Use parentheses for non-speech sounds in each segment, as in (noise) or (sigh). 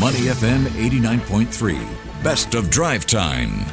Money FM 89.3, best of drive time.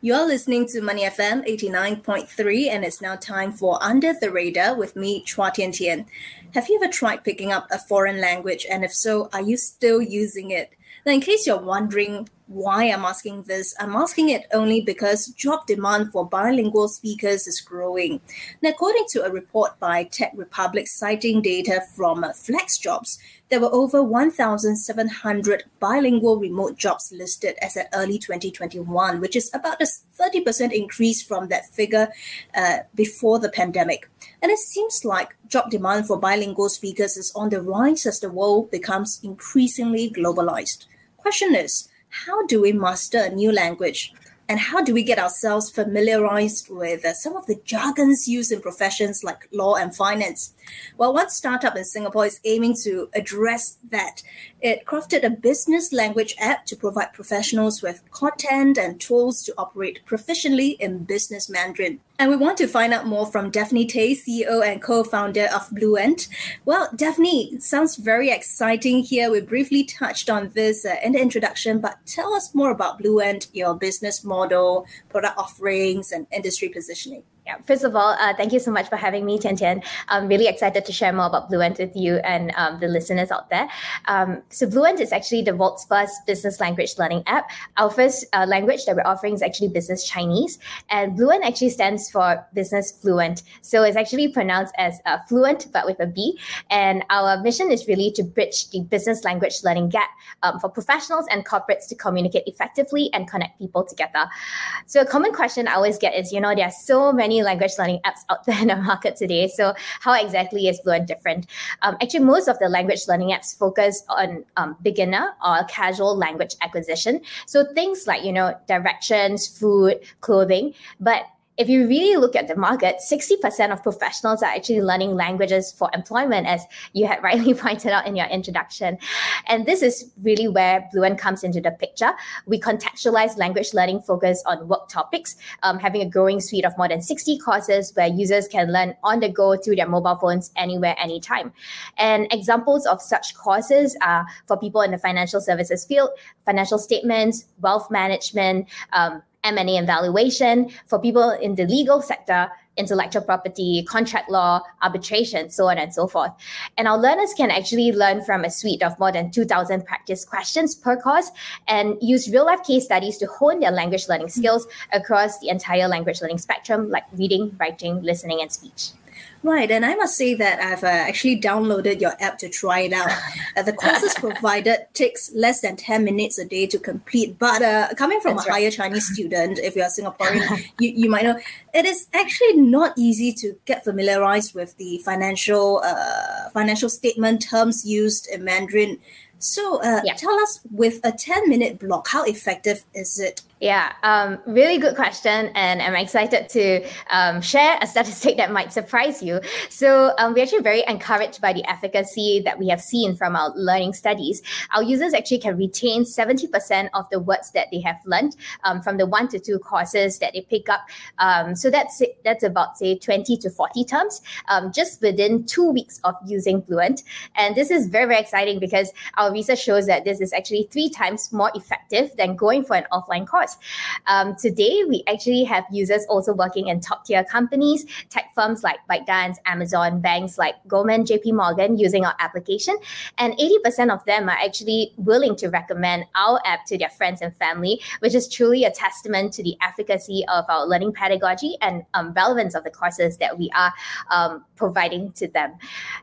You're listening to Money FM 89.3, and it's now time for Under the Radar with me, Chua Tian Tian. Have you ever tried picking up a foreign language? And if so, are you still using it? Now, in case you're wondering why I'm asking this, I'm asking it only because job demand for bilingual speakers is growing. Now, according to a report by TechRepublic citing data from FlexJobs, there were over 1,700 bilingual remote jobs listed as at early 2021, which is about a 30% increase from that figure uh, before the pandemic. And it seems like job demand for bilingual speakers is on the rise as the world becomes increasingly globalized. Question is, how do we master a new language? And how do we get ourselves familiarized with uh, some of the jargons used in professions like law and finance? Well, one startup in Singapore is aiming to address that. It crafted a business language app to provide professionals with content and tools to operate proficiently in business Mandarin. And we want to find out more from Daphne Tay, CEO and co founder of Bluent. Well, Daphne, sounds very exciting here. We briefly touched on this uh, in the introduction, but tell us more about Bluent, your business model, product offerings, and industry positioning. Yeah, first of all, uh, thank you so much for having me, Tian Tian. I'm really excited to share more about Bluent with you and um, the listeners out there. Um, so, Bluent is actually the world's first business language learning app. Our first uh, language that we're offering is actually Business Chinese, and Bluent actually stands for Business Fluent. So, it's actually pronounced as uh, fluent, but with a B. And our mission is really to bridge the business language learning gap um, for professionals and corporates to communicate effectively and connect people together. So, a common question I always get is, you know, there are so many language learning apps out there in the (laughs) market today. So, how exactly is Bluent different? Um, actually, most of the language learning apps focus on um, beginner or casual language acquisition. So, things like, you know, directions, food, clothing. But if you really look at the market, 60% of professionals are actually learning languages for employment, as you had (laughs) rightly pointed out in your introduction. And this is really where Bluent comes into the picture. We contextualize language learning focus on work topics, um, having a growing suite of more than 60 courses where users can learn on the go through their mobile phones anywhere, anytime. And examples of such courses are for people in the financial services field, financial statements, wealth management, um, M&A and valuation, for people in the legal sector, intellectual property, contract law, arbitration, so on and so forth. And our learners can actually learn from a suite of more than 2,000 practice questions per course and use real life case studies to hone their language learning skills across the entire language learning spectrum, like reading, writing, listening, and speech. Right, and I must say that I've uh, actually downloaded your app to try it out. Uh, the courses (laughs) provided takes less than 10 minutes a day to complete, but uh, coming from That's a right. higher Chinese student, if you're Singaporean, (laughs) you, you might know, it is actually not easy to get familiarized with the financial uh, financial statement terms used in Mandarin. So uh, yeah. tell us, with a 10 minute block, how effective is it yeah, um, really good question, and I'm excited to um, share a statistic that might surprise you. So, um, we're actually very encouraged by the efficacy that we have seen from our learning studies. Our users actually can retain 70% of the words that they have learned um, from the one to two courses that they pick up. Um, so that's that's about say 20 to 40 terms um, just within two weeks of using Bluent, and this is very very exciting because our research shows that this is actually three times more effective than going for an offline course Um, today, we actually have users also working in top tier companies, tech firms like ByteDance, Amazon, banks like Goldman, JP Morgan using our application. And 80% of them are actually willing to recommend our app to their friends and family, which is truly a testament to the efficacy of our learning pedagogy and um, relevance of the courses that we are um, providing to them.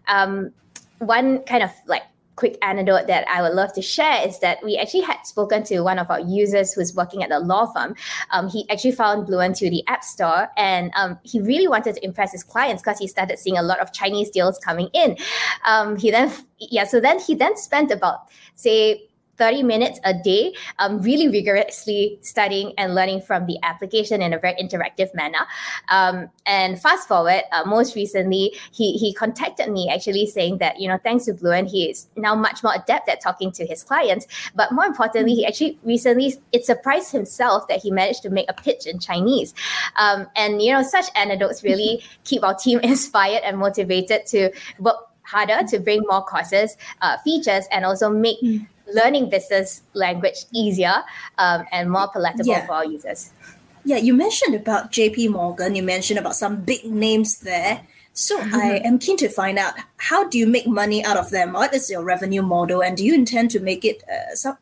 Um, one kind of like quick anecdote that I would love to share is that we actually had spoken to one of our users who's working at a law firm. Um, he actually found Bluent through the App Store, and um, he really wanted to impress his clients because he started seeing a lot of Chinese deals coming in. Um, he then, yeah, so then he then spent about say 30 minutes a day, um, really rigorously studying and learning from the application in a very interactive manner. Um, and fast forward, uh, most recently, he, he contacted me actually saying that, you know, thanks to Bluent, he is now much more adept at talking to his clients. But more importantly, he actually recently, it surprised himself that he managed to make a pitch in Chinese. Um, and, you know, such anecdotes really keep our team (laughs) inspired and motivated to work harder to bring more courses, uh, features, and also make mm learning business language easier um, and more palatable yeah. for our users. Yeah, you mentioned about JP Morgan, you mentioned about some big names there. So mm-hmm. (laughs) I am keen to find out how do you make money out of them? What is your revenue model, and do you intend to make it uh, some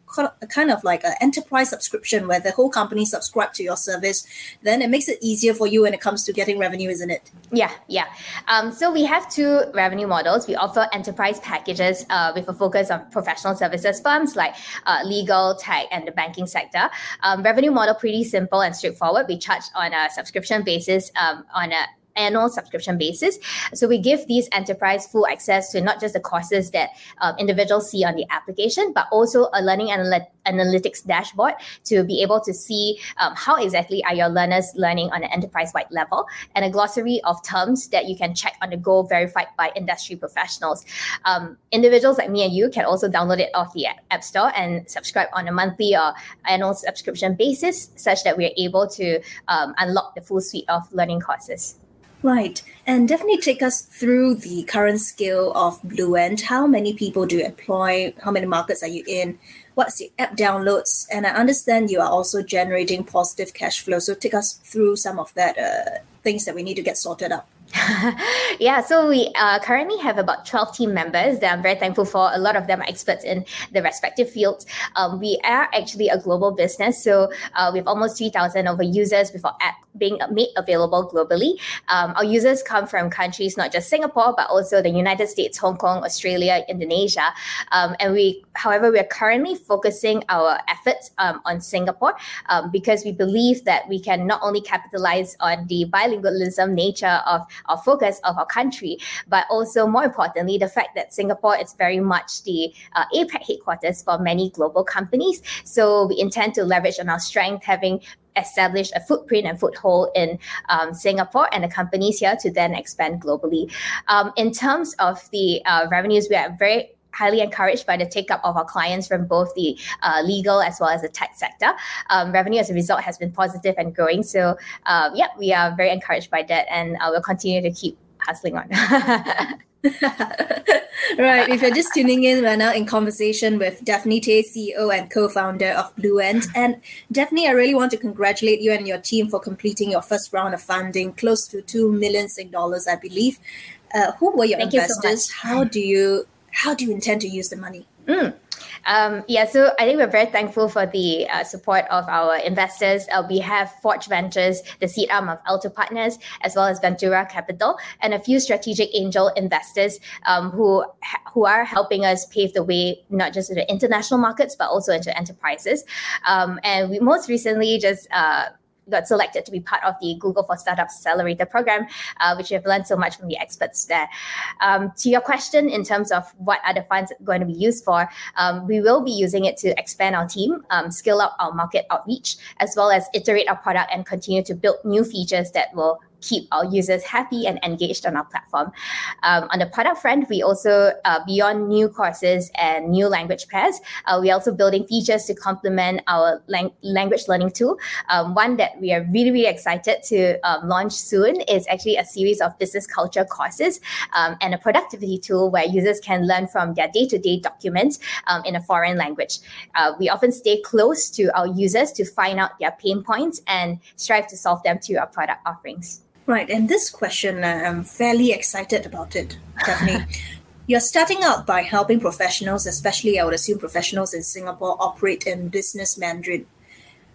kind of like an enterprise subscription where the whole company subscribe to your service? Then it makes it easier for you when it comes to getting revenue, isn't it? Yeah, yeah. Um, so we have two revenue models. We offer enterprise packages uh, with a focus on professional services firms like uh, legal, tech, and the banking sector. Um, revenue model pretty simple and straightforward. We charge on a subscription basis um, on a annual subscription basis. So we give these enterprise full access to not just the courses that um, individuals see on the application, but also a learning anal- analytics dashboard to be able to see um, how exactly are your learners learning on an enterprise-wide level, and a glossary of terms that you can check on the go, verified by industry professionals. Um, individuals like me and you can also download it off the App Store and subscribe on a monthly or annual subscription basis, such that we're able to um, unlock the full suite of learning courses. Right. And definitely take us through the current scale of Bluent. How many people do you employ? How many markets are you in? What's the app downloads? And I understand you are also generating positive cash flow. So take us through some of that uh, things that we need to get sorted out. (laughs) yeah, so we uh, currently have about 12 team members that I'm very thankful for. A lot of them are experts in the respective fields. Um, we are actually a global business, so uh, we have almost 3,000 over users with our app being made available globally. Um, our users come from countries not just Singapore, but also the United States, Hong Kong, Australia, Indonesia. Um, and we, however, we are currently focusing our efforts um, on Singapore um, because we believe that we can not only capitalize on the bilingualism nature of our focus of our country, but also more importantly, the fact that Singapore is very much the uh, APAC headquarters for many global companies. So we intend to leverage on our strength, having established a footprint and foothold in um, Singapore and the companies here to then expand globally. Um, in terms of the uh, revenues, we are very highly encouraged by the take up of our clients from both the uh, legal as well as the tech sector. Um, revenue as a result has been positive and growing. So, uh, yeah, we are very encouraged by that and uh, we'll continue to keep hustling on. (laughs) (laughs) right. If you're just tuning in, we're now in conversation with Daphne Tay, CEO and co-founder of Bluent. And Daphne, I really want to congratulate you and your team for completing your first round of funding, close to two million Sing dollars, I believe. Uh, who were your Thank investors? You so How do you how do you intend to use the money? Mm. Um, yeah, so I think we're very thankful for the uh, support of our investors. Uh, we have Forge Ventures, the seed arm of Alto Partners, as well as Ventura Capital, and a few strategic angel investors um, who who are helping us pave the way not just into international markets but also into enterprises. Um, and we most recently just uh, got selected to be part of the Google for Startups Accelerator program, uh, which have learned so much from the experts there. Um, to your question, in terms of what are the funds going to be used for, um, we will be using it to expand our team, um, scale up our market outreach, as well as iterate our product and continue to build new features that will keep our users happy and engaged on our platform. Um, on the product front, we also, uh, beyond new courses and new language pairs, uh, we're also building features to complement our lang- language learning tool. Um, one that we are really, really excited to um, launch soon is actually a series of business culture courses um, and a productivity tool where users can learn from their day to day documents um, in a foreign language. Uh, we often stay close to our users to find out their pain points and strive to solve them through our product offerings. Right, and this question, uh, I'm fairly excited about it, Daphne. (laughs) You're starting out by helping professionals, especially I would assume professionals in Singapore, operate in business Mandarin,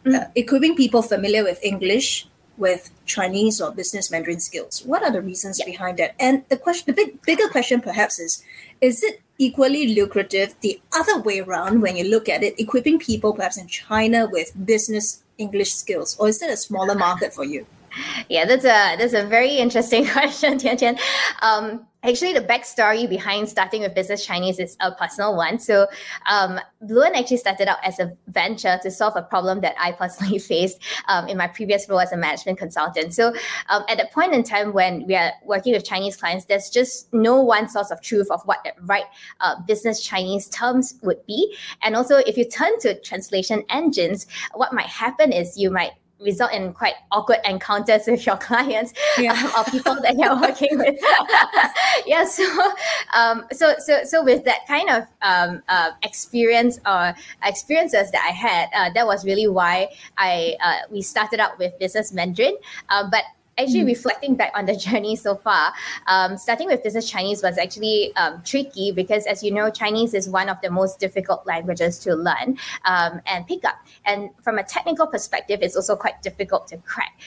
mm. uh, equipping people familiar with English with Chinese or business Mandarin skills. What are the reasons yeah. behind that? And the question, the big, bigger question perhaps is: Is it equally lucrative the other way around when you look at it, equipping people perhaps in China with business English skills, or is it a smaller (laughs) market for you? (laughs) Yeah, that's a that's a very interesting (laughs) question, Tian Tian. Um, actually, the backstory behind starting with business Chinese is a personal one. So, um, Bluent actually started out as a venture to solve a problem that I personally (laughs) faced um, in my previous role as a management consultant. So, um, at that point in time when we are working with Chinese clients, there's just no one source of truth of what the right uh, business Chinese terms would be. And also, if you turn to translation engines, what might happen is you might result in quite awkward encounters with your (laughs) clients yeah. um, or people that you're (laughs) working with. (laughs) yeah, so um, so so so with that kind of um, uh, experience or experiences that I had, uh, that was really why I uh, we started out with business Mandarin. Uh, but actually mm. reflecting back on the (laughs) journey so far, um, starting with business Chinese was actually um, tricky because, as you know, Chinese is one of the most difficult languages to learn um, and pick up. And from a technical perspective, it's also quite difficult to crack.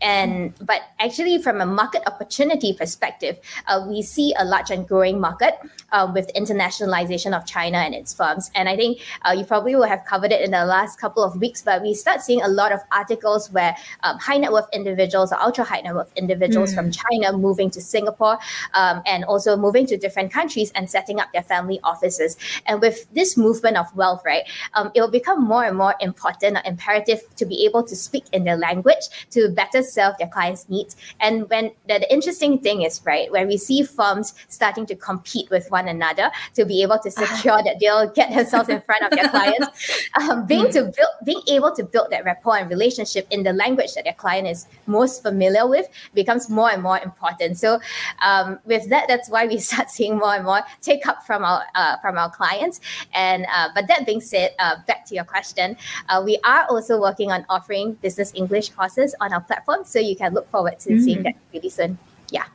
And but actually from a market opportunity perspective uh, we see a large and growing market uh, with internationalization of china and its firms and i think uh, you probably will have covered it in the last couple of weeks but we start seeing a lot of articles where um, high net worth individuals or ultra high net worth individuals mm. from china moving to singapore um, and also moving to different countries and setting up their family offices and with this movement of wealth right um, it will become more and more important or imperative to be able to speak in their language to better serve their clients' needs. And when the, the interesting thing is, right, when we see firms starting to compete with one another to be able to secure that they'll get themselves in front of their clients, (laughs) um, being to build, being able to build that rapport and relationship in the language that their client is most familiar with becomes more and more important. So, um, with that, that's why we (laughs) start seeing more and more take up from our uh, from our clients. And uh, but that being said, uh, back to your question, uh, we are also working on offering business English courses on our platform so you can look forward to mm-hmm. seeing that really soon. Yeah.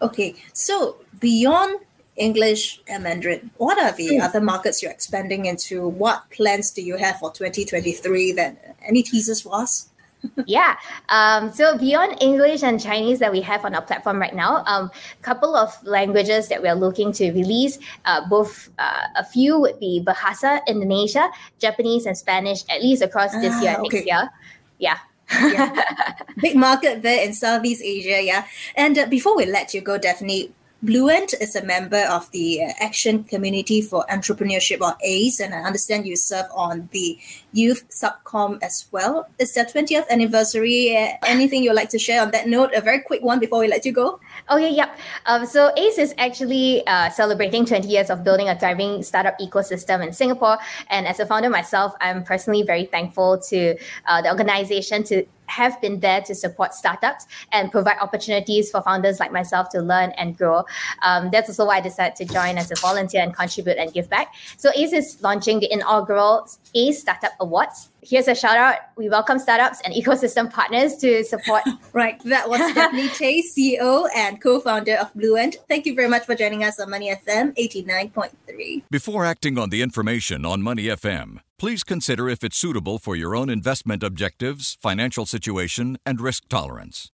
Okay. So beyond English and Mandarin, what are the mm. other markets you're expanding into? What plans do you have for 2023? Then any teasers for us? (laughs) yeah. Um, so beyond English and Chinese that we have on our platform right now, a um, couple of languages that we're looking to release, uh, both uh, a few would be Bahasa Indonesia, Japanese, and Spanish, at least across this ah, year, okay. next year. Yeah yeah. (laughs) Big market there in Southeast Asia, yeah. And uh, before we let you go, Daphne, Bluent is a member of the uh, Action Community for Entrepreneurship or ACE, and I understand you serve on the Youth Subcom as well. It's their 20th anniversary. Uh, anything you'd like to share on that note? A very quick one before we let you go. Okay, yep. Um, so ACE is actually uh, celebrating 20 years of building a thriving startup ecosystem in Singapore. And as a founder myself, I'm personally very thankful to uh, the organization to have been there to support startups and provide opportunities for founders like myself to learn and grow. Um, that's also why I decided to join as a volunteer and contribute and give back. So ACE is launching the inaugural ACE Startup Awards. Here's a shout out. We welcome startups and (laughs) ecosystem partners to support. (laughs) right. That was Daphne Tay, CEO and co founder of Bluent. Thank you very much for joining us on Money FM 89.3. Before acting on the information on Money FM, Please consider if it's suitable for your own investment objectives, financial situation, and risk tolerance.